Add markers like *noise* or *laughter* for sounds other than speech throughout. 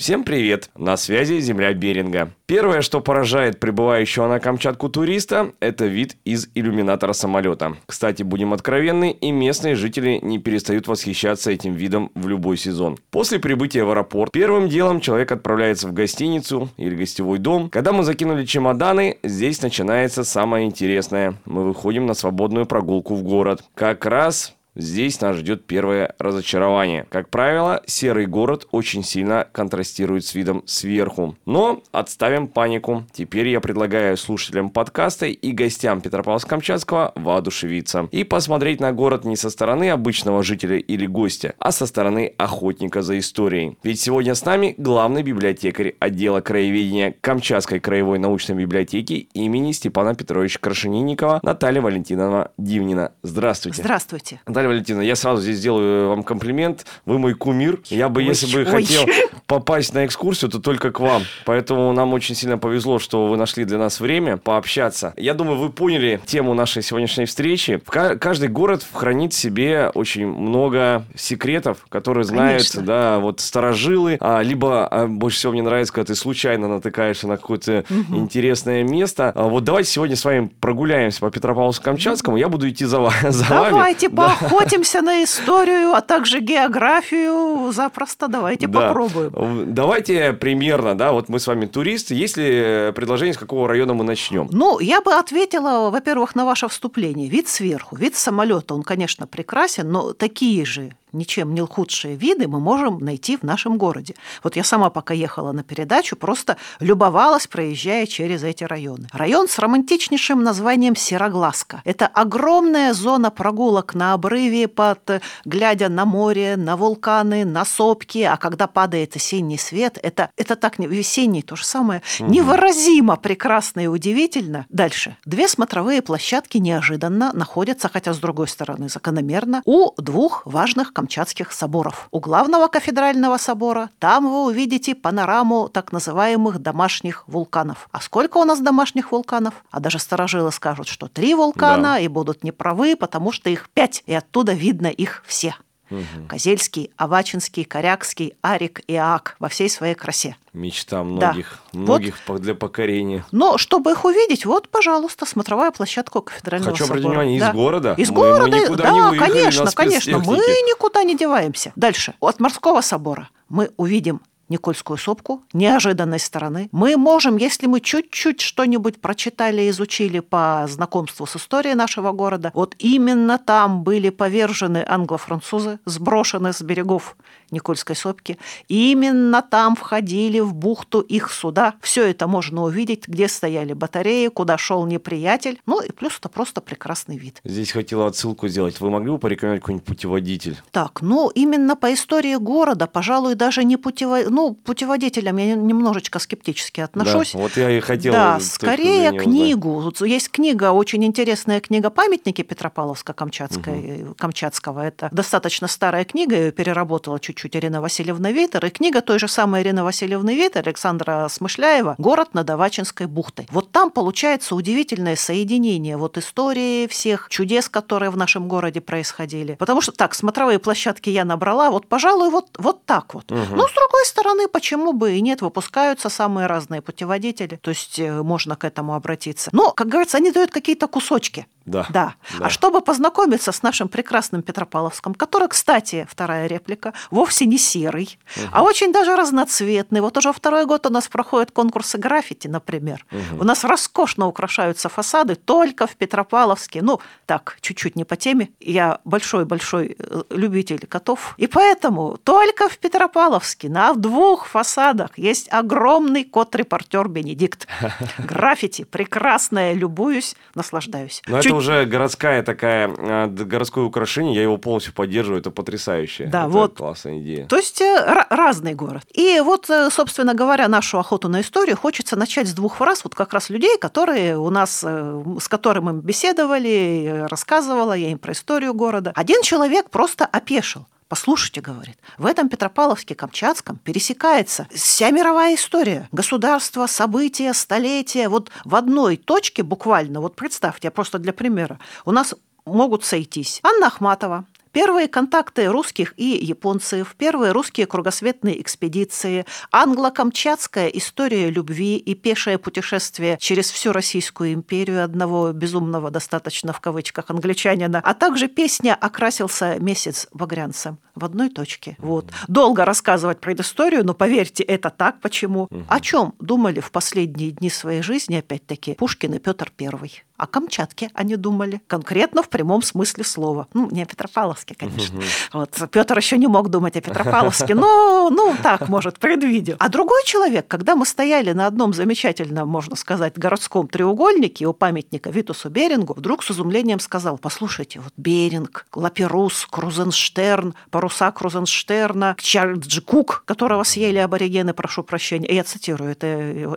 Всем привет! На связи Земля Беринга. Первое, что поражает прибывающего на Камчатку туриста, это вид из иллюминатора самолета. Кстати, будем откровенны, и местные жители не перестают восхищаться этим видом в любой сезон. После прибытия в аэропорт, первым делом человек отправляется в гостиницу или гостевой дом. Когда мы закинули чемоданы, здесь начинается самое интересное. Мы выходим на свободную прогулку в город. Как раз Здесь нас ждет первое разочарование. Как правило, серый город очень сильно контрастирует с видом сверху. Но отставим панику. Теперь я предлагаю слушателям подкаста и гостям Петропавловска-Камчатского воодушевиться и посмотреть на город не со стороны обычного жителя или гостя, а со стороны охотника за историей. Ведь сегодня с нами главный библиотекарь отдела краеведения Камчатской краевой научной библиотеки имени Степана Петровича Крашенинникова Наталья Валентиновна Дивнина. Здравствуйте. Здравствуйте. Наталья Валентиновна, я сразу здесь сделаю вам комплимент. Вы мой кумир. Я бы, ой, если бы ой. хотел попасть на экскурсию, то только к вам. Поэтому нам очень сильно повезло, что вы нашли для нас время пообщаться. Я думаю, вы поняли тему нашей сегодняшней встречи. Каждый город хранит в себе очень много секретов, которые знают, Конечно. да, вот старожилы. А, либо а, больше всего мне нравится, когда ты случайно натыкаешься на какое-то угу. интересное место. А, вот давайте сегодня с вами прогуляемся по Петропавловску-Камчатскому. Я буду идти за, за давайте, вами. Давайте, да охотимся на историю, а также географию. Запросто давайте да. попробуем. Давайте примерно, да, вот мы с вами туристы. Есть ли предложение, с какого района мы начнем? Ну, я бы ответила, во-первых, на ваше вступление. Вид сверху, вид самолета, он, конечно, прекрасен, но такие же ничем не худшие виды мы можем найти в нашем городе. Вот я сама, пока ехала на передачу, просто любовалась, проезжая через эти районы. Район с романтичнейшим названием Сероглазка. Это огромная зона прогулок на обрыве, под, глядя на море, на вулканы, на сопки, а когда падает осенний свет, это, это так весенний, то же самое, угу. невыразимо прекрасно и удивительно. Дальше. Две смотровые площадки неожиданно находятся, хотя с другой стороны закономерно, у двух важных камчатских соборов. У главного кафедрального собора там вы увидите панораму так называемых домашних вулканов. А сколько у нас домашних вулканов? А даже старожилы скажут, что три вулкана, да. и будут неправы, потому что их пять, и оттуда видно их все. Угу. Козельский, Авачинский, Корякский, Арик и Аак во всей своей красе. Мечта многих, да. многих вот. для покорения. Но чтобы их увидеть, вот, пожалуйста, смотровая площадка кафедрального Хочу собора. обратить внимание, да. из города? Из мы, города, мы да, не конечно, конечно. Мы никуда не деваемся. Дальше. От морского собора мы увидим Никольскую сопку, неожиданной стороны. Мы можем, если мы чуть-чуть что-нибудь прочитали, изучили по знакомству с историей нашего города, вот именно там были повержены англо-французы, сброшены с берегов Никольской сопки. Именно там входили в бухту их суда. Все это можно увидеть, где стояли батареи, куда шел неприятель. Ну и плюс это просто прекрасный вид. Здесь хотела отсылку сделать. Вы могли бы порекомендовать какой-нибудь путеводитель? Так, ну именно по истории города, пожалуй, даже не путеводитель. Ну, путеводителям я немножечко скептически отношусь. Да, вот я и хотел. Да, скорее книгу. Узнать. Есть книга, очень интересная книга «Памятники Петропавловска-Камчатской, угу. Камчатского». Это достаточно старая книга, ее переработала чуть чуть Ирина Васильевна Витер, и книга той же самой Ирины Васильевны Витер, Александра Смышляева «Город над Авачинской бухтой». Вот там получается удивительное соединение вот истории всех чудес, которые в нашем городе происходили. Потому что так, смотровые площадки я набрала, вот, пожалуй, вот, вот так вот. Угу. Но, с другой стороны, почему бы и нет, выпускаются самые разные путеводители, то есть э, можно к этому обратиться. Но, как говорится, они дают какие-то кусочки. Да. да. да. А чтобы познакомиться с нашим прекрасным Петропавловском, который, кстати, вторая реплика, вовсе не серый, угу. а очень даже разноцветный. Вот уже второй год у нас проходят конкурсы граффити, например. Угу. У нас роскошно украшаются фасады только в Петропавловске. Ну, так, чуть-чуть не по теме. Я большой-большой э, любитель котов. И поэтому только в Петропавловске на двух фасадах есть огромный кот-репортер Бенедикт. *laughs* Граффити прекрасное, любуюсь, наслаждаюсь. Но это уже городская такая, а, городское украшение, я его полностью поддерживаю, это потрясающе. Да, это вот. классная идея. То есть э, разный город. И вот, э, собственно говоря, нашу охоту на историю хочется начать с двух фраз, вот как раз людей, которые у нас, э, с которыми мы беседовали, рассказывала я им про историю города. Один человек просто опешил. Послушайте, говорит, в этом Петропавловске-Камчатском пересекается вся мировая история. Государство, события, столетия. Вот в одной точке буквально, вот представьте, просто для примера, у нас могут сойтись Анна Ахматова, Первые контакты русских и японцев, первые русские кругосветные экспедиции, англо-камчатская история любви и пешее путешествие через всю Российскую империю одного безумного достаточно в кавычках англичанина, а также песня «Окрасился месяц багрянцем» в одной точке. Вот. Долго рассказывать предысторию, но поверьте, это так. Почему? О чем думали в последние дни своей жизни, опять-таки, Пушкин и Петр Первый? О Камчатке они думали, конкретно в прямом смысле слова. Ну, не о Петропавловске, конечно. Вот Петр еще не мог думать о Петропавловске, но, ну, так, может, предвидел. А другой человек, когда мы стояли на одном замечательном, можно сказать, городском треугольнике у памятника Витусу Берингу, вдруг с изумлением сказал, послушайте, вот Беринг, Лаперус, Крузенштерн, паруса Крузенштерна, Чарльз Кук, которого съели аборигены, прошу прощения. Я цитирую, это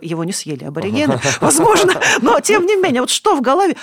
его не съели аборигены, возможно, но тем не менее, вот что в голове.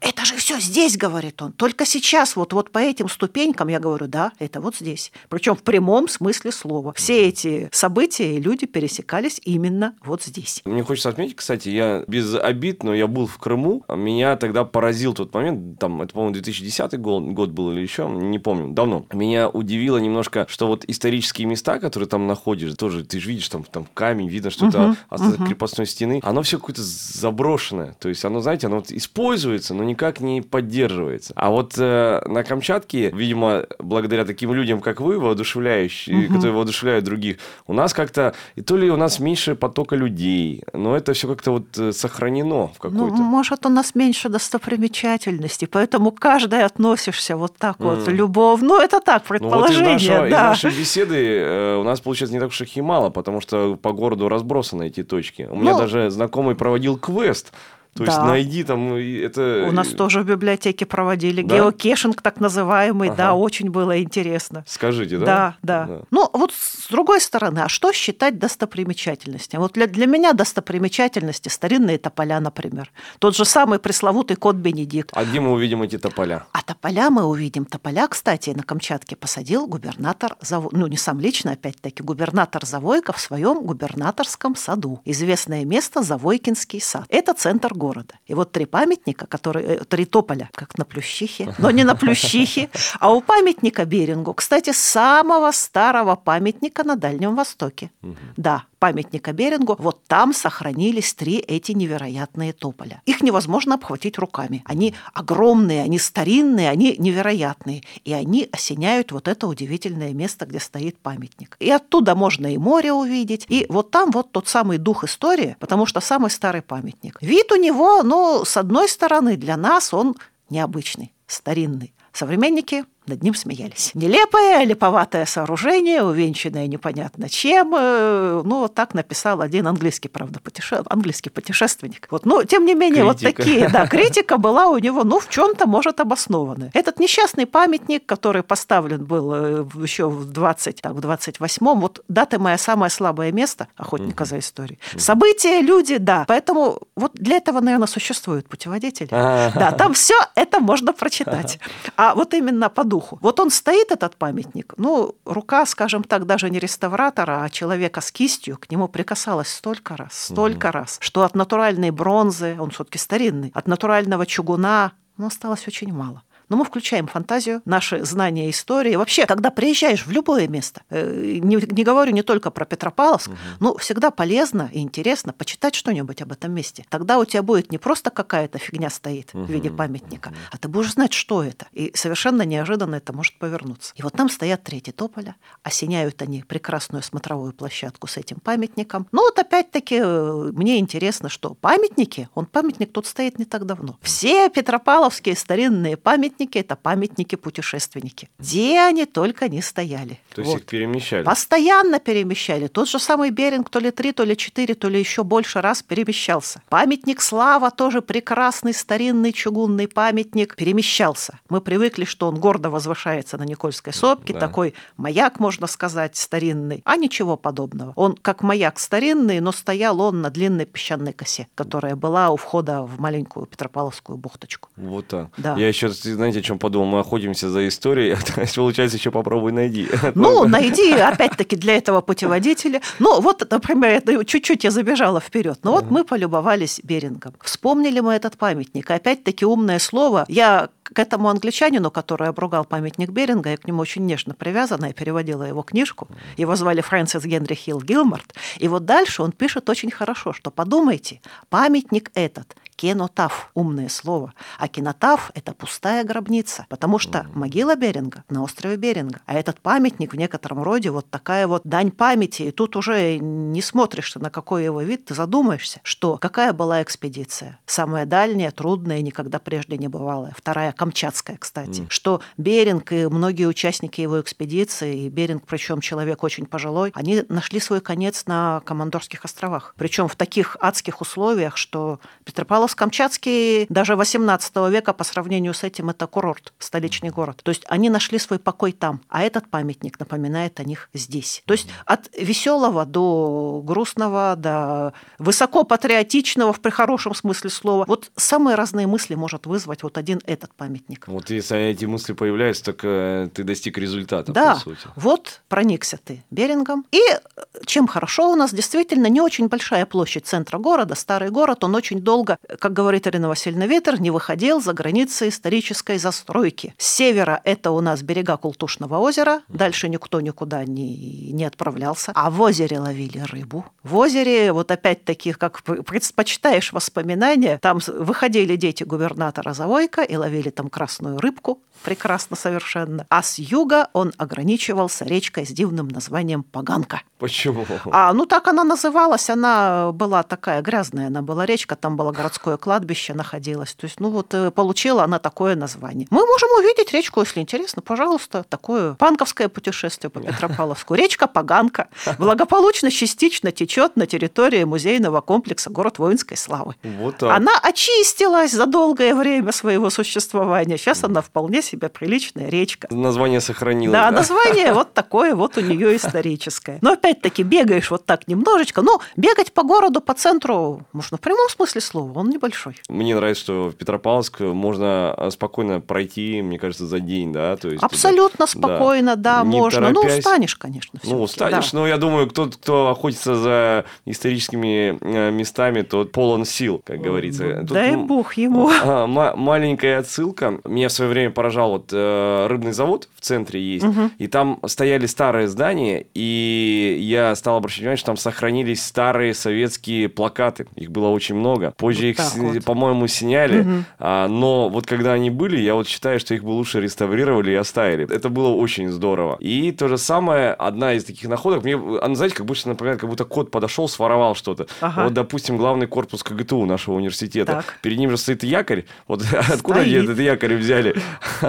Это же все здесь, говорит он. Только сейчас, вот, вот по этим ступенькам, я говорю, да, это вот здесь. Причем в прямом смысле слова. Все эти события и люди пересекались именно вот здесь. Мне хочется отметить, кстати, я без обид, но я был в Крыму. Меня тогда поразил тот момент, там, это, по-моему, 2010 год, год был или еще, не помню, давно. Меня удивило немножко, что вот исторические места, которые там находишь, тоже ты же видишь, там, там камень, видно, что это остаток uh-huh. крепостной стены, оно все какое-то заброшенное. То есть оно, знаете, оно вот используется, но никак не поддерживается. А вот э, на Камчатке, видимо, благодаря таким людям, как вы, воодушевляющие, угу. которые воодушевляют других, у нас как-то, и то ли у нас меньше потока людей, но это все как-то вот э, сохранено в какой-то... Ну, может, у нас меньше достопримечательностей, поэтому каждый относишься вот так mm. вот, любовь. Ну, это так, предположение, ну, вот из нашего, да. Из нашей беседы э, у нас, получается, не так уж и мало, потому что по городу разбросаны эти точки. У меня ну, даже знакомый проводил квест то да. есть найди там это. У нас тоже в библиотеке проводили да? геокешинг так называемый, ага. да, очень было интересно. Скажите, да? Да, да. да. Ну вот с другой стороны, а что считать достопримечательностями? Вот для, для меня достопримечательности старинные тополя, например. Тот же самый пресловутый кот Бенедикт. А где мы увидим эти тополя? А тополя мы увидим. Тополя, кстати, на Камчатке посадил губернатор, Заво... ну не сам лично, опять-таки, губернатор Завойко в своем губернаторском саду. Известное место Завойкинский сад. Это центр города города. И вот три памятника, которые, э, три тополя, как на Плющихе, но не на Плющихе, а у памятника Берингу, кстати, самого старого памятника на Дальнем Востоке. Да, памятника Берингу, вот там сохранились три эти невероятные тополя. Их невозможно обхватить руками. Они огромные, они старинные, они невероятные. И они осеняют вот это удивительное место, где стоит памятник. И оттуда можно и море увидеть. И вот там вот тот самый дух истории, потому что самый старый памятник. Вид у него, ну, с одной стороны, для нас он необычный, старинный. Современники над ним смеялись. Нелепое, липоватое сооружение, увенчанное непонятно чем. Э, ну, вот так написал один английский, правда, путеше... английский путешественник. Вот, но, тем не менее, критика. вот такие, да, *laughs* критика была у него, ну, в чем-то, может, обоснованная. Этот несчастный памятник, который поставлен был э, еще в 20, так, в 28-м, вот дата моя самое слабое место, охотника за историей. События, люди, да. Поэтому вот для этого, наверное, существует путеводитель. *laughs* Да, там все это можно прочитать. *laughs* А вот именно подумать, духу. Вот он стоит, этот памятник, ну, рука, скажем так, даже не реставратора, а человека с кистью к нему прикасалась столько раз, столько угу. раз, что от натуральной бронзы, он все-таки старинный, от натурального чугуна, ну, осталось очень мало. Но мы включаем фантазию, наши знания истории. Вообще, когда приезжаешь в любое место, э, не, не говорю не только про Петропавловск, угу. но всегда полезно и интересно почитать что-нибудь об этом месте. Тогда у тебя будет не просто какая-то фигня стоит угу. в виде памятника, угу. а ты будешь знать, что это. И совершенно неожиданно это может повернуться. И вот там стоят третьи тополя, осеняют они прекрасную смотровую площадку с этим памятником. Ну вот опять-таки э, мне интересно, что памятники, он памятник тут стоит не так давно. Все петропавловские старинные памятники памятники – это памятники-путешественники. Где они только не стояли. То есть вот. их перемещали? Постоянно перемещали. Тот же самый Беринг то ли три, то ли четыре, то ли еще больше раз перемещался. Памятник Слава тоже прекрасный старинный чугунный памятник перемещался. Мы привыкли, что он гордо возвышается на Никольской сопке, да. такой маяк, можно сказать, старинный. А ничего подобного. Он как маяк старинный, но стоял он на длинной песчаной косе, которая была у входа в маленькую Петропавловскую бухточку. Вот так. Да. Я еще, знаете, знаете, о чем подумал? Мы охотимся за историей, *laughs* получается, еще попробуй найди. *laughs* Ну, найди, опять-таки, для этого путеводителя. Ну, вот, например, чуть-чуть я забежала вперед. Ну, вот мы полюбовались Берингом. Вспомнили мы этот памятник. Опять-таки умное слово. Я к этому англичанину, который обругал памятник Беринга, я к нему очень нежно привязана, я переводила его книжку. Его звали Фрэнсис Генри Хилл Гилмарт. И вот дальше он пишет очень хорошо, что подумайте, памятник этот Кенотаф – умное слово. А кинотаф – это пустая гробница, потому что могила Беринга на острове Беринга. А этот памятник в некотором роде вот такая вот дань памяти. И тут уже не смотришь на какой его вид, ты задумаешься, что какая была экспедиция. Самая дальняя, трудная, никогда прежде не бывалая. Вторая, Камчатская, кстати. Mm. Что Беринг и многие участники его экспедиции, и Беринг, причем человек очень пожилой, они нашли свой конец на Командорских островах. Причем в таких адских условиях, что Петропавловск Павловск-Камчатский даже 18 века по сравнению с этим это курорт, столичный город. То есть они нашли свой покой там, а этот памятник напоминает о них здесь. То есть от веселого до грустного, до высоко патриотичного в хорошем смысле слова. Вот самые разные мысли может вызвать вот один этот памятник. Вот если эти мысли появляются, так э, ты достиг результата, да, по сути. вот проникся ты Берингом. И э, чем хорошо у нас, действительно, не очень большая площадь центра города, старый город, он очень долго как говорит Ирина Васильевна Ветер, не выходил за границы исторической застройки. С севера это у нас берега Култушного озера, дальше никто никуда не, не отправлялся. А в озере ловили рыбу. В озере, вот опять таких, как предпочитаешь воспоминания, там выходили дети губернатора Завойка и ловили там красную рыбку, прекрасно совершенно. А с юга он ограничивался речкой с дивным названием Поганка. Почему? А, ну так она называлась, она была такая грязная, она была речка, там было городское кладбище находилось. То есть, ну вот э, получила она такое название. Мы можем увидеть речку, если интересно, пожалуйста, такое панковское путешествие по Петропавловску. Речка Поганка благополучно частично течет на территории музейного комплекса «Город воинской славы». Вот так. Она очистилась за долгое время своего существования. Сейчас она вполне себе приличная речка. Название сохранилось. Да, да, название вот такое вот у нее историческое. Но опять-таки бегаешь вот так немножечко. Ну, бегать по городу, по центру, можно в прямом смысле слова, он небольшой. Мне нравится, что в Петропавловск можно спокойно пройти, мне кажется, за день, да? То есть, Абсолютно это, спокойно, да, да можно. Ну, торопясь. Ну, устанешь, конечно. Ну, устанешь, да. но я думаю, кто, кто охотится за историческими э, местами, тот полон сил, как говорится. Тут, Дай бог ему. А, маленькая отсылка. Меня в свое время поражал вот э, рыбный завод в центре есть, угу. и там стояли старые здания, и я стал обращать внимание, что там сохранились старые советские плакаты. Их было очень много. Позже вот их, вот. по-моему, сняли. Угу. А, но вот когда они были, я вот считаю, что их бы лучше реставрировали и оставили. Это было очень здорово. И то же самое, одна из таких находок, мне, она, знаете, как будто напоминает, как будто кот подошел, своровал что-то. Ага. Вот, допустим, главный корпус КГТУ нашего университета. Так. Перед ним же стоит якорь. Вот *laughs* стоит. откуда они этот якорь взяли?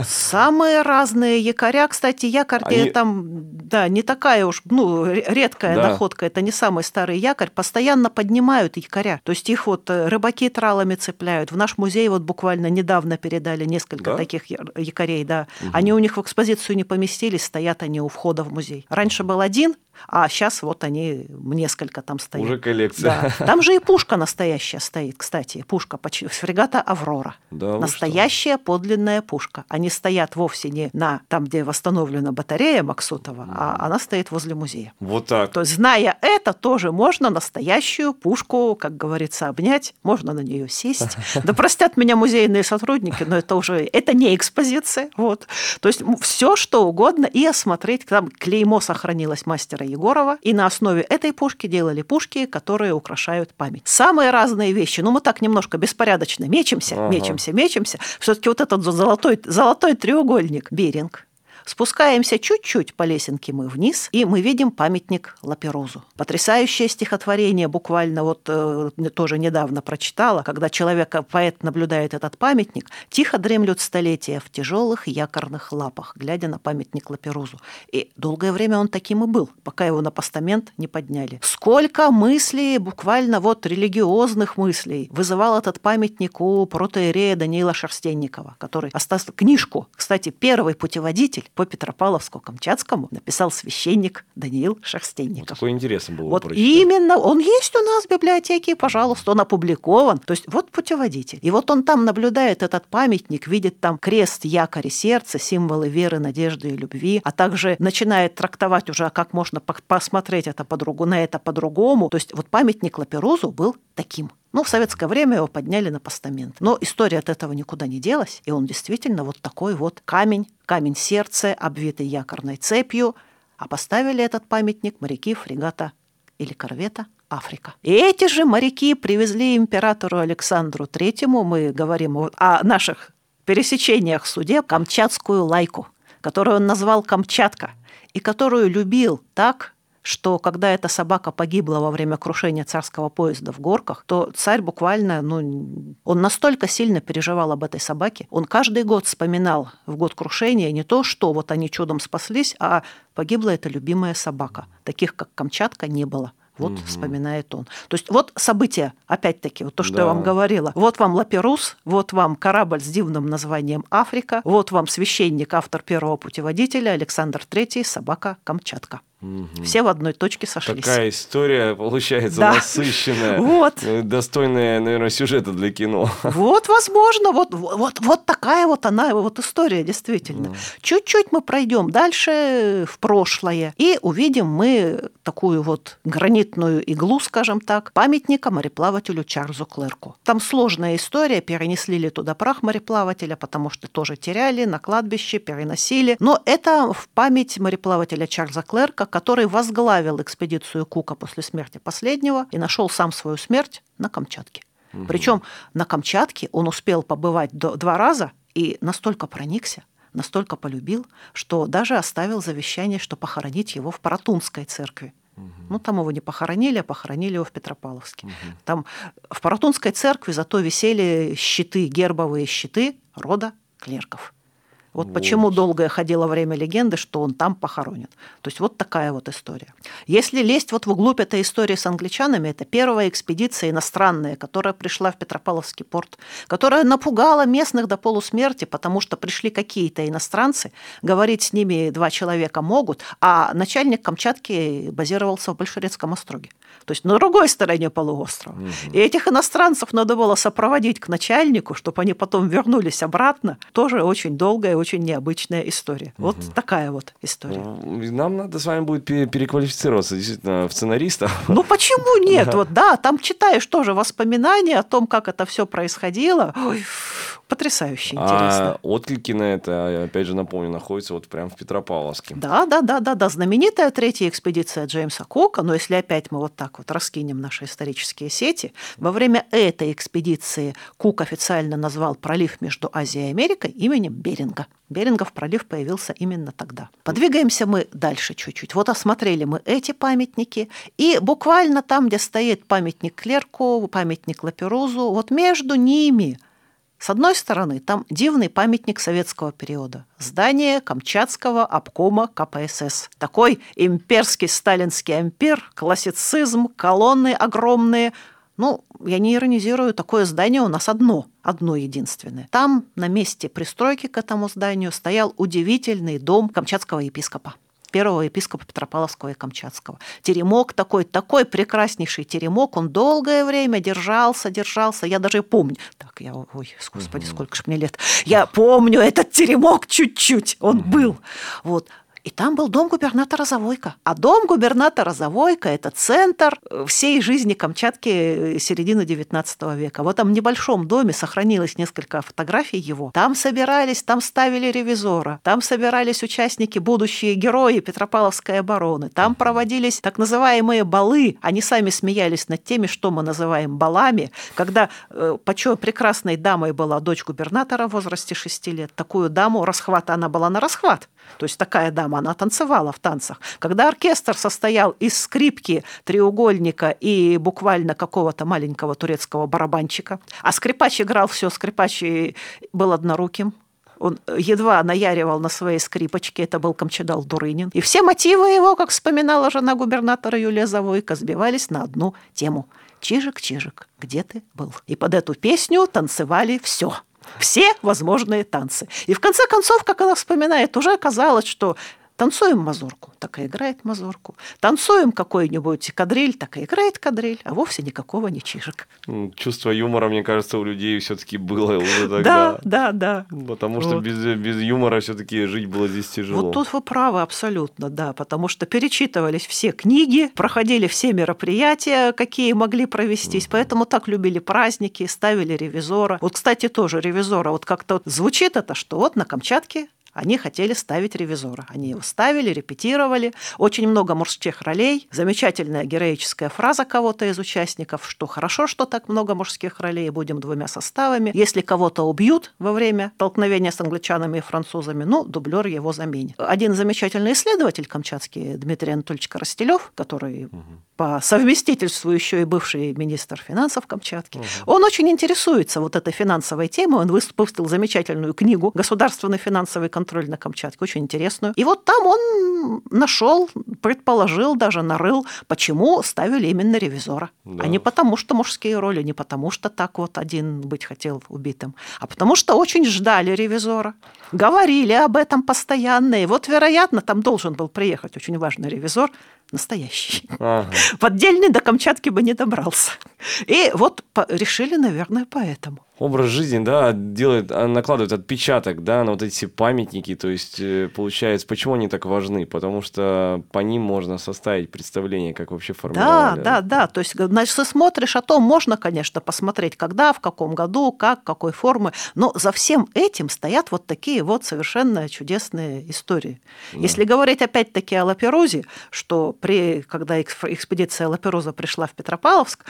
Самые разные якоря. Кстати, якорь они... там, да, не такая уж, ну, редкая да. находка. Это не самый старый якорь. Постоянно поднимают якоря. То есть их вот э, рыбаки тралами цепляют. В наш музей вот буквально недавно передали несколько да? таких якорей, да. Угу. Они у них в экспозицию не поместились, стоят они у входа в музей. Раньше был один, а сейчас вот они несколько там стоят. Уже коллекция. Да. Там же и пушка настоящая стоит, кстати. Пушка фрегата «Аврора». Да, настоящая что? подлинная пушка. Они стоят вовсе не на там, где восстановлена батарея Максутова, mm. а она стоит возле музея. Вот так. То есть, зная это, тоже можно настоящую пушку, как говорится, обнять, можно на нее сесть. *laughs* Да простят меня музейные сотрудники, но это уже это не экспозиция. Вот. То есть все, что угодно, и осмотреть. Там клеймо сохранилось мастера Егорова, и на основе этой пушки делали пушки, которые украшают память. Самые разные вещи. Ну, мы так немножко беспорядочно мечемся, ага. мечемся, мечемся. Все-таки вот этот золотой, золотой треугольник Беринг, Спускаемся чуть-чуть по лесенке мы вниз, и мы видим памятник Лаперозу. Потрясающее стихотворение, буквально вот э, тоже недавно прочитала, когда человек, поэт наблюдает этот памятник, тихо дремлют столетия в тяжелых якорных лапах, глядя на памятник Лаперозу. И долгое время он таким и был, пока его на постамент не подняли. Сколько мыслей, буквально вот религиозных мыслей, вызывал этот памятник у протоиерея Даниила Шерстенникова, который оставил книжку, кстати, первый путеводитель по Петропавловску-Камчатскому написал священник Даниил Шерстенников. Вот такой интересный был. Вот прочитать. именно, он есть у нас в библиотеке, пожалуйста, он опубликован. То есть вот путеводитель. И вот он там наблюдает этот памятник, видит там крест, якорь и сердце, символы веры, надежды и любви, а также начинает трактовать уже, как можно посмотреть это по-другому, на это по-другому. То есть вот памятник Лаперозу был таким. Ну, в советское время его подняли на постамент. Но история от этого никуда не делась, и он действительно вот такой вот камень, камень сердца, обвитый якорной цепью, а поставили этот памятник моряки фрегата или корвета Африка. И эти же моряки привезли императору Александру Третьему, мы говорим о наших пересечениях судеб, камчатскую лайку, которую он назвал Камчатка, и которую любил так, что когда эта собака погибла во время крушения царского поезда в горках, то царь буквально, ну, он настолько сильно переживал об этой собаке, он каждый год вспоминал в год крушения не то, что вот они чудом спаслись, а погибла эта любимая собака. Таких, как Камчатка, не было. Вот угу. вспоминает он. То есть вот события, опять-таки, вот то, что да. я вам говорила. Вот вам Лаперус, вот вам корабль с дивным названием Африка, вот вам священник, автор первого путеводителя Александр III, собака Камчатка. Угу. Все в одной точке сошлись. Такая история получается да. насыщенная. *laughs* Вот. Э, достойная, наверное, сюжета для кино. Вот, возможно, вот, вот, вот такая вот она, вот история, действительно. Ну. Чуть-чуть мы пройдем дальше в прошлое и увидим мы такую вот гранитную иглу, скажем так, памятника мореплавателю Чарльзу Клерку. Там сложная история, перенесли ли туда прах мореплавателя, потому что тоже теряли на кладбище, переносили. Но это в память мореплавателя Чарльза Клерка, который возглавил экспедицию Кука после смерти последнего и нашел сам свою смерть на Камчатке. Угу. Причем на Камчатке он успел побывать два раза и настолько проникся, настолько полюбил, что даже оставил завещание, что похоронить его в Паратунской церкви. Ну, там его не похоронили, а похоронили его в Петропавловске. Угу. Там в Паратунской церкви зато висели щиты, гербовые щиты рода клерков. Вот, вот почему долгое ходило время легенды, что он там похоронен. То есть вот такая вот история. Если лезть вот вглубь этой истории с англичанами, это первая экспедиция иностранная, которая пришла в Петропавловский порт, которая напугала местных до полусмерти, потому что пришли какие-то иностранцы, говорить с ними два человека могут, а начальник Камчатки базировался в Большерецком остроге. То есть на другой стороне полуострова. Угу. И этих иностранцев надо было сопроводить к начальнику, чтобы они потом вернулись обратно. Тоже очень долгая, очень необычная история. Угу. Вот такая вот история. Ну, нам надо с вами будет переквалифицироваться действительно в сценариста. Ну почему нет? *laughs* Вот да, там читаешь тоже воспоминания о том, как это все происходило. Ой, Потрясающе а интересно. А отклики на это, опять же, напомню, находятся вот прямо в Петропавловске. Да, да, да, да, да. Знаменитая третья экспедиция Джеймса Кука, но если опять мы вот так вот раскинем наши исторические сети, во время этой экспедиции Кук официально назвал пролив между Азией и Америкой именем Беринга. Берингов пролив появился именно тогда. Подвигаемся мы дальше чуть-чуть. Вот осмотрели мы эти памятники, и буквально там, где стоит памятник Клерку, памятник Лаперузу, вот между ними – с одной стороны, там дивный памятник советского периода. Здание Камчатского обкома КПСС. Такой имперский сталинский ампир, классицизм, колонны огромные. Ну, я не иронизирую, такое здание у нас одно, одно единственное. Там, на месте пристройки к этому зданию, стоял удивительный дом камчатского епископа первого епископа Петропавловского и Камчатского. Теремок такой, такой прекраснейший теремок, он долгое время держался, держался, я даже помню. Так, я, ой, господи, сколько же мне лет. Я помню этот теремок чуть-чуть, он был. Вот. И там был дом губернатора Завойка. А дом губернатора Завойка – это центр э, всей жизни Камчатки э, середины XIX века. Вот там в небольшом доме сохранилось несколько фотографий его. Там собирались, там ставили ревизора, там собирались участники, будущие герои Петропавловской обороны. Там проводились так называемые балы. Они сами смеялись над теми, что мы называем балами, когда э, почему прекрасной дамой была дочь губернатора в возрасте 6 лет. Такую даму расхвата она была на расхват. То есть такая дама, она танцевала в танцах. Когда оркестр состоял из скрипки, треугольника и буквально какого-то маленького турецкого барабанчика, а скрипач играл все, скрипач был одноруким, он едва наяривал на своей скрипочке, это был Камчедал Дурынин. И все мотивы его, как вспоминала жена губернатора Юлия Завойко, сбивались на одну тему. «Чижик, Чижик, где ты был?» И под эту песню танцевали все – все возможные танцы. И в конце концов, как она вспоминает, уже оказалось, что Танцуем мазурку, так и играет мазурку. Танцуем какой-нибудь кадриль, так и играет кадриль, а вовсе никакого не чижик. Чувство юмора, мне кажется, у людей все-таки было уже *laughs* тогда. Да, да, да. Потому что вот. без, без юмора все-таки жить было здесь тяжело. Вот тут вы правы абсолютно, да, потому что перечитывались все книги, проходили все мероприятия, какие могли провестись, mm поэтому так любили праздники, ставили ревизора. Вот, кстати, тоже ревизора, вот как-то вот звучит это, что вот на Камчатке они хотели ставить ревизора. Они его ставили, репетировали. Очень много мужских ролей. Замечательная героическая фраза кого-то из участников, что хорошо, что так много мужских ролей, будем двумя составами. Если кого-то убьют во время столкновения с англичанами и французами, ну, дублер его заменит. Один замечательный исследователь камчатский, Дмитрий Анатольевич Коростелев, который. По совместительству еще и бывший министр финансов Камчатки, угу. он очень интересуется вот этой финансовой темой. Он выпустил замечательную книгу «Государственный финансовый контроль на Камчатке, очень интересную. И вот там он нашел, предположил, даже нарыл, почему ставили именно ревизора. Да. А не потому, что мужские роли, не потому, что так вот один быть хотел убитым, а потому что очень ждали ревизора. Говорили об этом постоянно. И вот, вероятно, там должен был приехать очень важный ревизор, настоящий. Ага. Поддельный до Камчатки бы не добрался. И вот решили, наверное, поэтому образ жизни, да, делает, а, накладывает отпечаток, да, на вот эти памятники, то есть э, получается, почему они так важны? Потому что по ним можно составить представление, как вообще формировали. Да, да, да, то есть, значит, ты смотришь, а то можно, конечно, посмотреть, когда, в каком году, как, какой формы, но за всем этим стоят вот такие вот совершенно чудесные истории. Да. Если говорить опять-таки о Лаперузе, что при, когда экспедиция Лаперуза пришла в Петропавловск,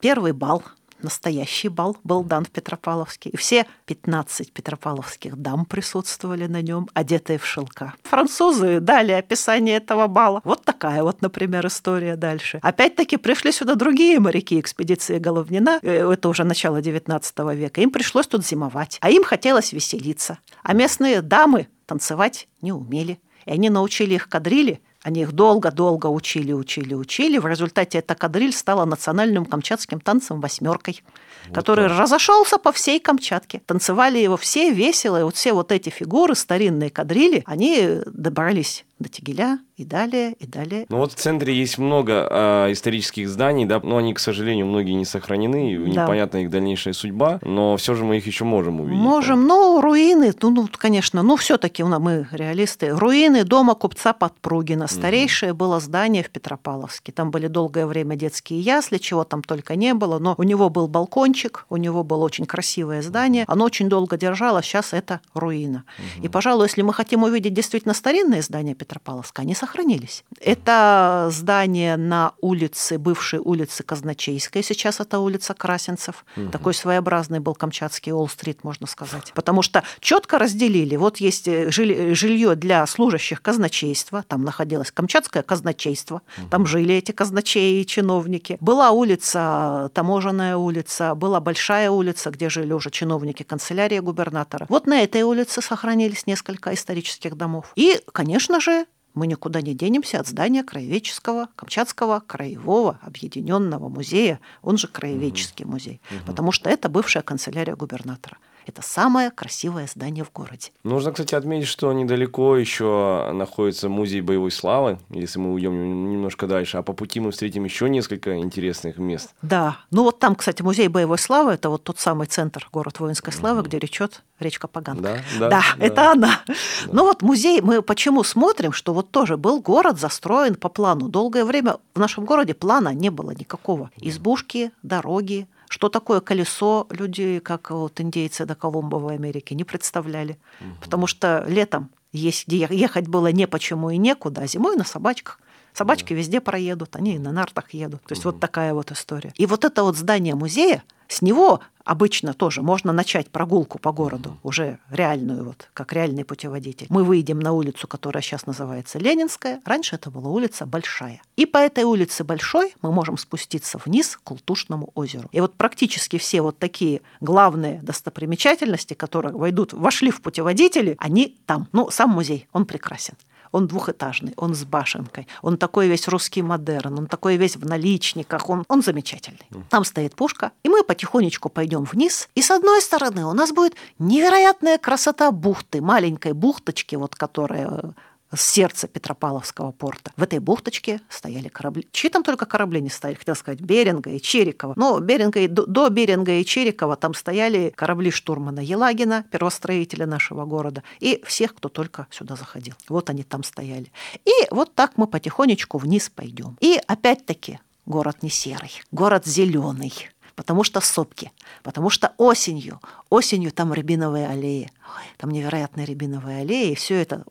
первый бал – настоящий бал был дан в Петропавловске. И все 15 петропавловских дам присутствовали на нем, одетые в шелка. Французы дали описание этого бала. Вот такая вот, например, история дальше. Опять-таки пришли сюда другие моряки экспедиции Головнина, э, это уже начало 19 века. Им пришлось тут зимовать, а им хотелось веселиться. А местные дамы танцевать не умели. И они научили их кадрили они их долго-долго учили, учили, учили. В результате эта кадриль стала национальным камчатским танцем «восьмеркой», вот который так. разошелся по всей Камчатке. Танцевали его все весело. И вот все вот эти фигуры, старинные кадрили, они добрались до Тегеля и далее, и далее. Ну вот в центре есть много э, исторических зданий, да, но они, к сожалению, многие не сохранены, да. непонятна их дальнейшая судьба, но все же мы их еще можем увидеть. Можем, да? ну руины, ну, ну конечно, ну все-таки мы реалисты. Руины дома купца Подпругина, старейшее угу. было здание в Петропавловске. Там были долгое время детские ясли, чего там только не было, но у него был балкончик, у него было очень красивое здание, оно очень долго держалось, сейчас это руина. Угу. И, пожалуй, если мы хотим увидеть действительно старинное здание Петропавловска, они сохранились. Это здание на улице, бывшей улице Казначейской, сейчас это улица Красенцев. Угу. Такой своеобразный был камчатский Олл-стрит, можно сказать. Потому что четко разделили. Вот есть э, жилье для служащих казначейства, там находилось камчатское казначейство, угу. там жили эти казначеи и чиновники. Была улица, таможенная улица, была большая улица, где жили уже чиновники канцелярии губернатора. Вот на этой улице сохранились несколько исторических домов. И, конечно же, мы никуда не денемся от здания Краеведческого, Камчатского краевого объединенного музея, он же Краеведческий угу. музей, угу. потому что это бывшая канцелярия губернатора. Это самое красивое здание в городе. Нужно, кстати, отметить, что недалеко еще находится музей боевой славы, если мы уйдем немножко дальше, а по пути мы встретим еще несколько интересных мест. Да, ну вот там, кстати, музей боевой славы, это вот тот самый центр, город воинской славы, угу. где речет речка Паганка. Да, *laughs* да, да, да это она. Да. Ну вот музей, мы почему смотрим, что вот тоже был город застроен по плану. Долгое время в нашем городе плана не было никакого. Избушки, дороги, что такое колесо, люди, как вот индейцы до Колумба в Америке, не представляли. Угу. Потому что летом есть где ехать было не почему и некуда, а зимой на собачках. Собачки да. везде проедут, они и на нартах едут. То есть угу. вот такая вот история. И вот это вот здание музея, с него обычно тоже можно начать прогулку по городу, уже реальную, вот, как реальный путеводитель. Мы выйдем на улицу, которая сейчас называется Ленинская. Раньше это была улица Большая. И по этой улице Большой мы можем спуститься вниз к Култушному озеру. И вот практически все вот такие главные достопримечательности, которые войдут, вошли в путеводители, они там. Ну, сам музей, он прекрасен. Он двухэтажный, он с башенкой, он такой весь русский модерн, он такой весь в наличниках, он, он замечательный. Там стоит пушка, и мы потихонечку пойдем вниз. И с одной стороны у нас будет невероятная красота бухты, маленькой бухточки, вот которая сердце Петропавловского порта. В этой бухточке стояли корабли. Чьи там только корабли не стояли, хотел сказать, Беринга и Черикова. Но Беринга и, до, Беринга и Черикова там стояли корабли штурмана Елагина, первостроителя нашего города, и всех, кто только сюда заходил. Вот они там стояли. И вот так мы потихонечку вниз пойдем. И опять-таки город не серый, город зеленый потому что сопки, потому что осенью, осенью там рябиновые аллеи, там невероятные рябиновые аллеи, и все это,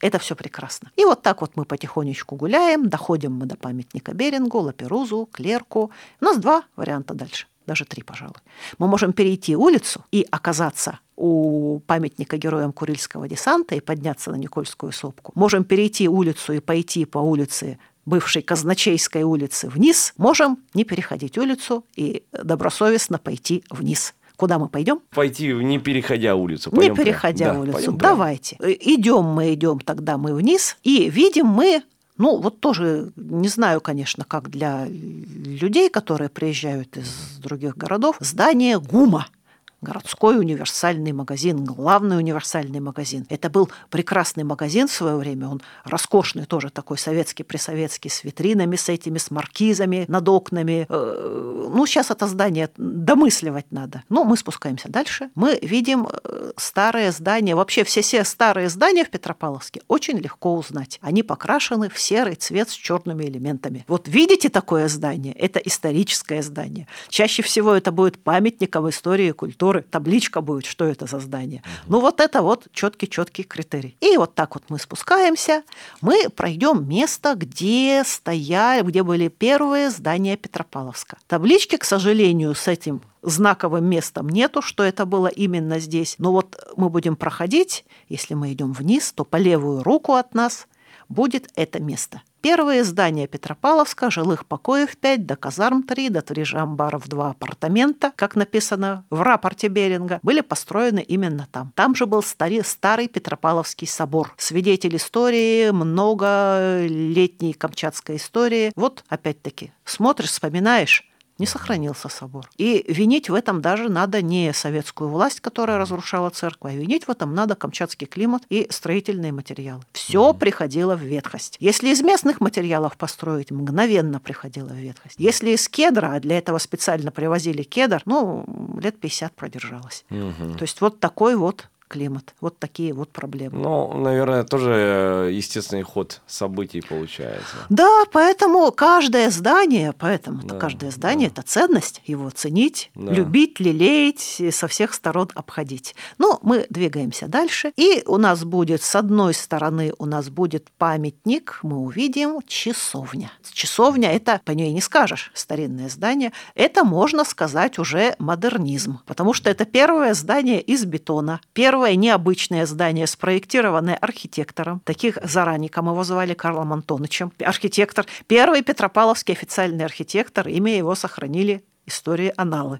это все прекрасно. И вот так вот мы потихонечку гуляем, доходим мы до памятника Берингу, Лаперузу, Клерку. У нас два варианта дальше даже три, пожалуй. Мы можем перейти улицу и оказаться у памятника героям Курильского десанта и подняться на Никольскую сопку. Можем перейти улицу и пойти по улице бывшей Казначейской улицы вниз, можем не переходить улицу и добросовестно пойти вниз. Куда мы пойдем? Пойти, не переходя улицу. Пойдем не переходя прям. улицу. Да, Давайте. Идем мы, идем тогда мы вниз, и видим мы ну, вот тоже не знаю, конечно, как для людей, которые приезжают из других городов, здание ГУМа городской универсальный магазин, главный универсальный магазин. Это был прекрасный магазин в свое время, он роскошный тоже такой советский, присоветский, с витринами, с этими, с маркизами над окнами. Э, ну, сейчас это здание домысливать надо. Но мы спускаемся дальше. Мы видим э, старые здания. Вообще все, все старые здания в Петропавловске очень легко узнать. Они покрашены в серый цвет с черными элементами. Вот видите такое здание? Это историческое здание. Чаще всего это будет памятником истории и культуры которой табличка будет, что это за здание. Ну вот это вот четкий-четкий критерий. И вот так вот мы спускаемся, мы пройдем место, где стояли, где были первые здания Петропавловска. Таблички, к сожалению, с этим знаковым местом нету, что это было именно здесь. Но вот мы будем проходить, если мы идем вниз, то по левую руку от нас будет это место. Первые здания Петропавловска, жилых покоев 5, до казарм 3, до три же амбаров 2 апартамента, как написано в рапорте Беринга, были построены именно там. Там же был старый, старый Петропавловский собор. Свидетель истории, многолетней камчатской истории. Вот опять-таки смотришь, вспоминаешь, не сохранился собор. И винить в этом даже надо не советскую власть, которая разрушала церковь, а винить в этом надо камчатский климат и строительные материалы. Все mm-hmm. приходило в ветхость. Если из местных материалов построить, мгновенно приходило в ветхость. Если из кедра, а для этого специально привозили кедр, ну, лет 50 продержалось. Mm-hmm. То есть вот такой вот климат. Вот такие вот проблемы. Ну, наверное, тоже э, естественный ход событий получается. Да, поэтому каждое здание, поэтому да, каждое здание да. это ценность, его ценить, да. любить, лелеять, со всех сторон обходить. Ну, мы двигаемся дальше, и у нас будет с одной стороны у нас будет памятник, мы увидим часовня. Часовня это по ней не скажешь, старинное здание, это можно сказать уже модернизм, потому что это первое здание из бетона, первое Первое необычное здание, спроектированное архитектором. Таких заранее, мы его звали Карлом Антоновичем. Архитектор, первый Петропавловский официальный архитектор, имя его сохранили истории аналы.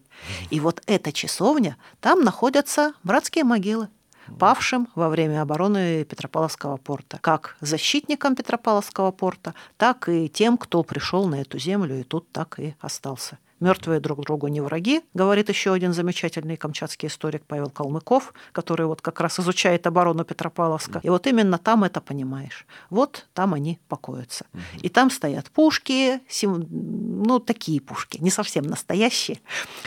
И вот эта часовня, там находятся братские могилы павшим во время обороны Петропавловского порта, как защитникам Петропавловского порта, так и тем, кто пришел на эту землю и тут так и остался. Мертвые друг другу не враги, говорит еще один замечательный камчатский историк Павел Калмыков, который вот как раз изучает оборону Петропавловска. И вот именно там это понимаешь. Вот там они покоятся. И там стоят пушки, ну, такие пушки, не совсем настоящие.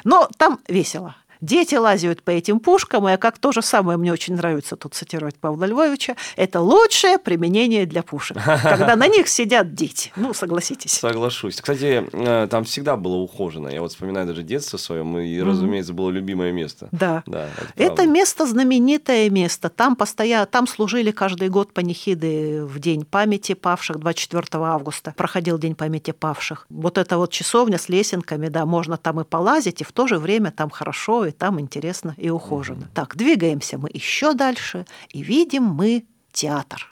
Но там весело. Дети лазят по этим пушкам, и как то же самое мне очень нравится тут цитировать Павла Львовича, это лучшее применение для пушек, *laughs* когда на них сидят дети. Ну, согласитесь. Соглашусь. Кстати, э, там всегда было ухожено. Я вот вспоминаю даже детство свое, и, разумеется, было любимое место. Да. да это, это место знаменитое место. Там постоянно, там служили каждый год панихиды в День памяти павших, 24 августа проходил День памяти павших. Вот эта вот часовня с лесенками, да, можно там и полазить, и в то же время там хорошо, и там интересно и ухоженно. Так, двигаемся мы еще дальше, и видим мы театр.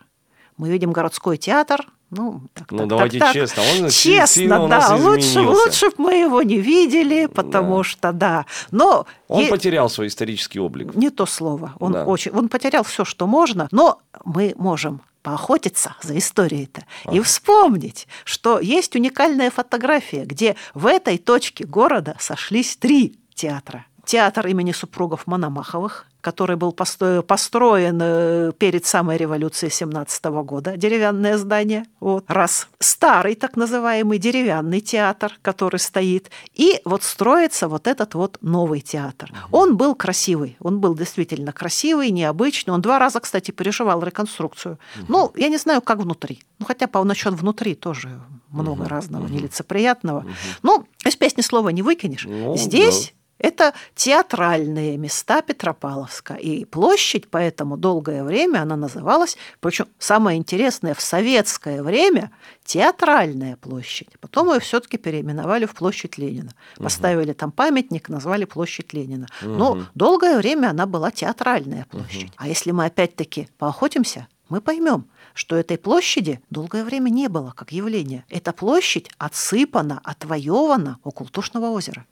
Мы видим городской театр, ну, так, ну так, давайте так, честно, он честно, да, лучше, лучше бы мы его не видели, потому да. что да. Но он е... потерял свой исторический облик. Не то слово. Он да. очень, он потерял все, что можно, но мы можем поохотиться за историей-то и вспомнить, что есть уникальная фотография, где в этой точке города сошлись три театра театр имени супругов Мономаховых, который был построен э, перед самой революцией 17 года, деревянное здание. Вот. Раз. Старый так называемый деревянный театр, который стоит. И вот строится вот этот вот новый театр. Он был красивый, он был действительно красивый, необычный. Он два раза, кстати, переживал реконструкцию. Ну, я не знаю, как внутри. Ну, хотя по насчет внутри тоже много разного нелицеприятного. Ну, из песни слова не выкинешь. Ну, Здесь это театральные места Петропавловска. И площадь поэтому долгое время она называлась, причем самое интересное, в советское время театральная площадь. Потом ее все-таки переименовали в площадь Ленина. Поставили угу. там памятник, назвали площадь Ленина. Угу. Но долгое время она была театральная площадь. Угу. А если мы опять-таки поохотимся, мы поймем, что этой площади долгое время не было как явление. Эта площадь отсыпана, отвоевана у Култушного озера.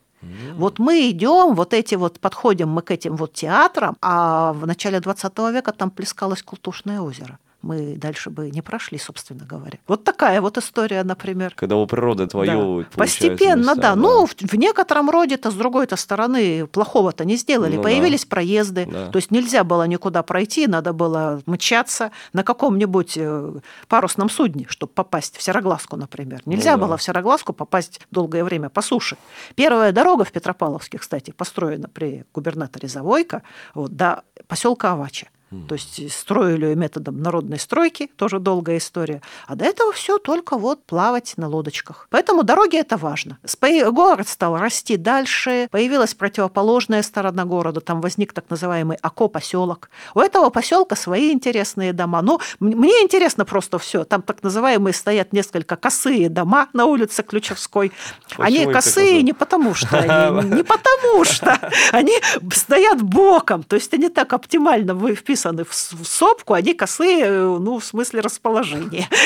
Вот мы идем, вот эти вот, подходим мы к этим вот театрам, а в начале 20 века там плескалось Култушное озеро мы дальше бы не прошли, собственно говоря. Вот такая вот история, например. Когда у природы отвоевывают, да. Постепенно, места, да. да. Ну, в, в некотором роде-то, с другой-то стороны, плохого-то не сделали. Ну, Появились да. проезды, да. то есть нельзя было никуда пройти, надо было мчаться на каком-нибудь э, парусном судне, чтобы попасть в Сероглазку, например. Нельзя ну, да. было в Сероглазку попасть долгое время по суше. Первая дорога в Петропавловске, кстати, построена при губернаторе Завойко вот, до поселка Авача. То есть строили ее методом народной стройки, тоже долгая история. А до этого все только вот плавать на лодочках. Поэтому дороги это важно. Город стал расти дальше, появилась противоположная сторона города, там возник так называемый Око-поселок. У этого поселка свои интересные дома. Ну, мне интересно просто все. Там так называемые стоят несколько косые дома на улице Ключевской. Почему они косые не потому что, они, не *laughs* потому что, они стоят боком, то есть они так оптимально вписаны вписаны в сопку, они косые, э, ну, в смысле расположения. *laughs*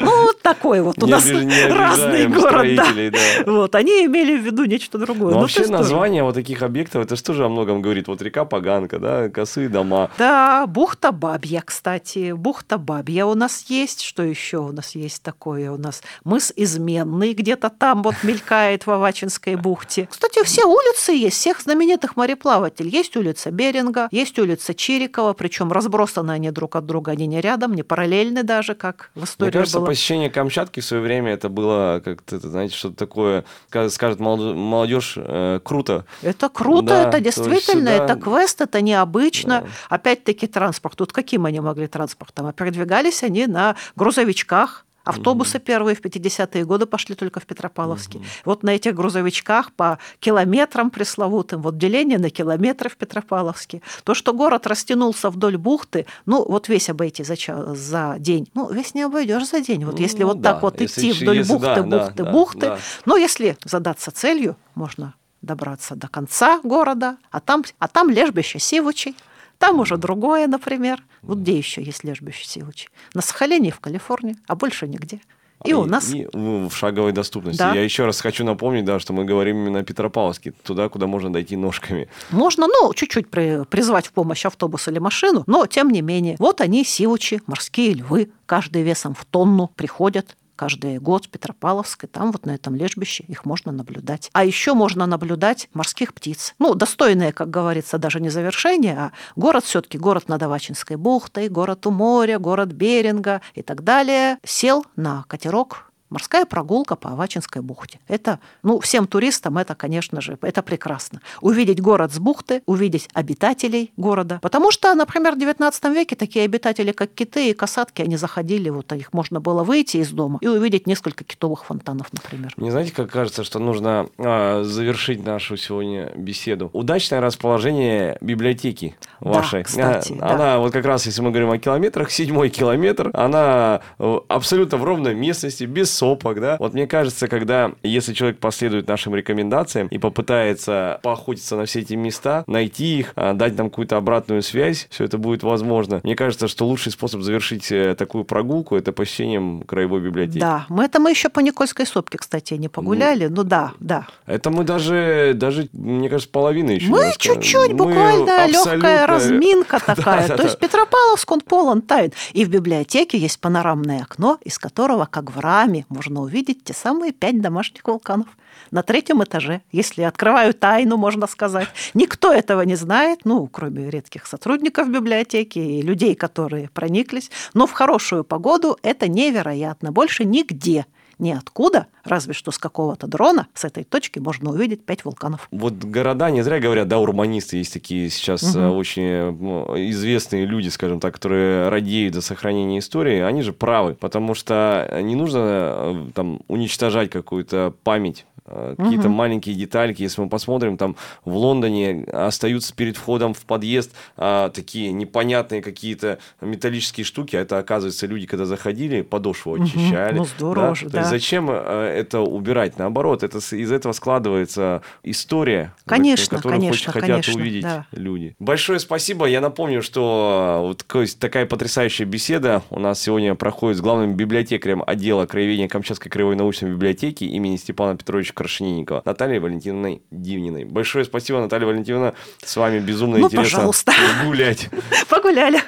Ну, вот такой вот у нас разный город. Вот, они имели в виду нечто другое. Но ну, вообще название вот таких объектов, это же о многом говорит? Вот река Паганка, да, косые дома. Да, бухта Бабья, кстати. Бухта Бабья у нас есть. Что еще у нас есть такое? У нас мыс Изменный где-то там вот мелькает в Авачинской бухте. Кстати, все улицы есть, всех знаменитых мореплавателей. Есть улица Беринга, есть улица улица Чирикова, причем разбросаны они друг от друга, они не рядом, не параллельны даже, как в истории Мне кажется, было. посещение Камчатки в свое время это было как-то, знаете, что-то такое, скажет молодежь, э, круто. Это круто, да, это действительно, сюда... это квест, это необычно. Да. Опять-таки транспорт. Тут каким они могли транспортом? А передвигались они на грузовичках, Автобусы первые в 50-е годы пошли только в Петропавловске. Вот на этих грузовичках по километрам пресловутым, вот деление на километры в Петропавловске. То, что город растянулся вдоль бухты, ну вот весь обойти за, за день. Ну, весь не обойдешь за день. Вот ну, если вот да, так вот идти вдоль если, бухты, да, бухты, да, бухты. Да. Но если задаться целью, можно добраться до конца города, а там, а там лежбище Сивучей. Там уже другое, например. Вот где еще есть лежбище Силычи? На Сахалине и в Калифорнии, а больше нигде. И, и у нас... И, ну, в шаговой доступности. Да. Я еще раз хочу напомнить, да, что мы говорим именно о Петропавловске, туда, куда можно дойти ножками. Можно, ну, чуть-чуть при, призвать в помощь автобус или машину, но тем не менее. Вот они, сивучи, морские львы, каждый весом в тонну приходят каждый год в Петропавловск, там вот на этом лежбище их можно наблюдать. А еще можно наблюдать морских птиц. Ну, достойные, как говорится, даже не завершение, а город все-таки город над Авачинской бухтой, город у моря, город Беринга и так далее. Сел на катерок Морская прогулка по Авачинской бухте. Это, ну, всем туристам это, конечно же, это прекрасно. Увидеть город с бухты, увидеть обитателей города. Потому что, например, в XIX веке такие обитатели, как киты и касатки, они заходили, вот их можно было выйти из дома и увидеть несколько китовых фонтанов, например. Мне знаете, как кажется, что нужно а, завершить нашу сегодня беседу. Удачное расположение библиотеки вашей. Да, кстати, она, да. вот как раз, если мы говорим о километрах, седьмой километр, она э, абсолютно в ровной местности, без сопок, да. Вот мне кажется, когда, если человек последует нашим рекомендациям и попытается поохотиться на все эти места, найти их, а, дать нам какую-то обратную связь, все это будет возможно. Мне кажется, что лучший способ завершить э, такую прогулку это посещением краевой библиотеки. Да, мы это мы еще по Никольской сопке, кстати, не погуляли, ну, ну да, да. Это мы даже, даже, мне кажется, половины еще. Мы чуть-чуть, буквально легкая разминка *laughs* такая. То есть Петропавловск, он полон тайн. И в библиотеке есть панорамное окно, из которого, как в раме, можно увидеть те самые пять домашних вулканов на третьем этаже. Если открываю тайну, можно сказать. Никто этого не знает, ну, кроме редких сотрудников библиотеки и людей, которые прониклись. Но в хорошую погоду это невероятно. Больше нигде ниоткуда, разве что с какого-то дрона, с этой точки можно увидеть пять вулканов. Вот города, не зря говорят, да, урбанисты, есть такие сейчас угу. очень ну, известные люди, скажем так, которые радеют за сохранение истории, они же правы, потому что не нужно э, там уничтожать какую-то память Э, какие-то угу. маленькие детальки. Если мы посмотрим, там в Лондоне остаются перед входом в подъезд а, такие непонятные какие-то металлические штуки. А это, оказывается, люди, когда заходили, подошву очищали. Угу. Ну, здорово да? же, да. То есть зачем э, это убирать? Наоборот, это, из этого складывается история, конечно, которую конечно, хотят конечно, увидеть да. люди. Большое спасибо. Я напомню, что вот такая потрясающая беседа у нас сегодня проходит с главным библиотекарем отдела краеведения Камчатской краевой научной библиотеки имени Степана Петровича Крашенинникова, Натальей Валентиновной Дивниной. Большое спасибо, Наталья Валентиновна. С вами безумно ну, интересно пожалуйста. гулять. *laughs* Погуляли.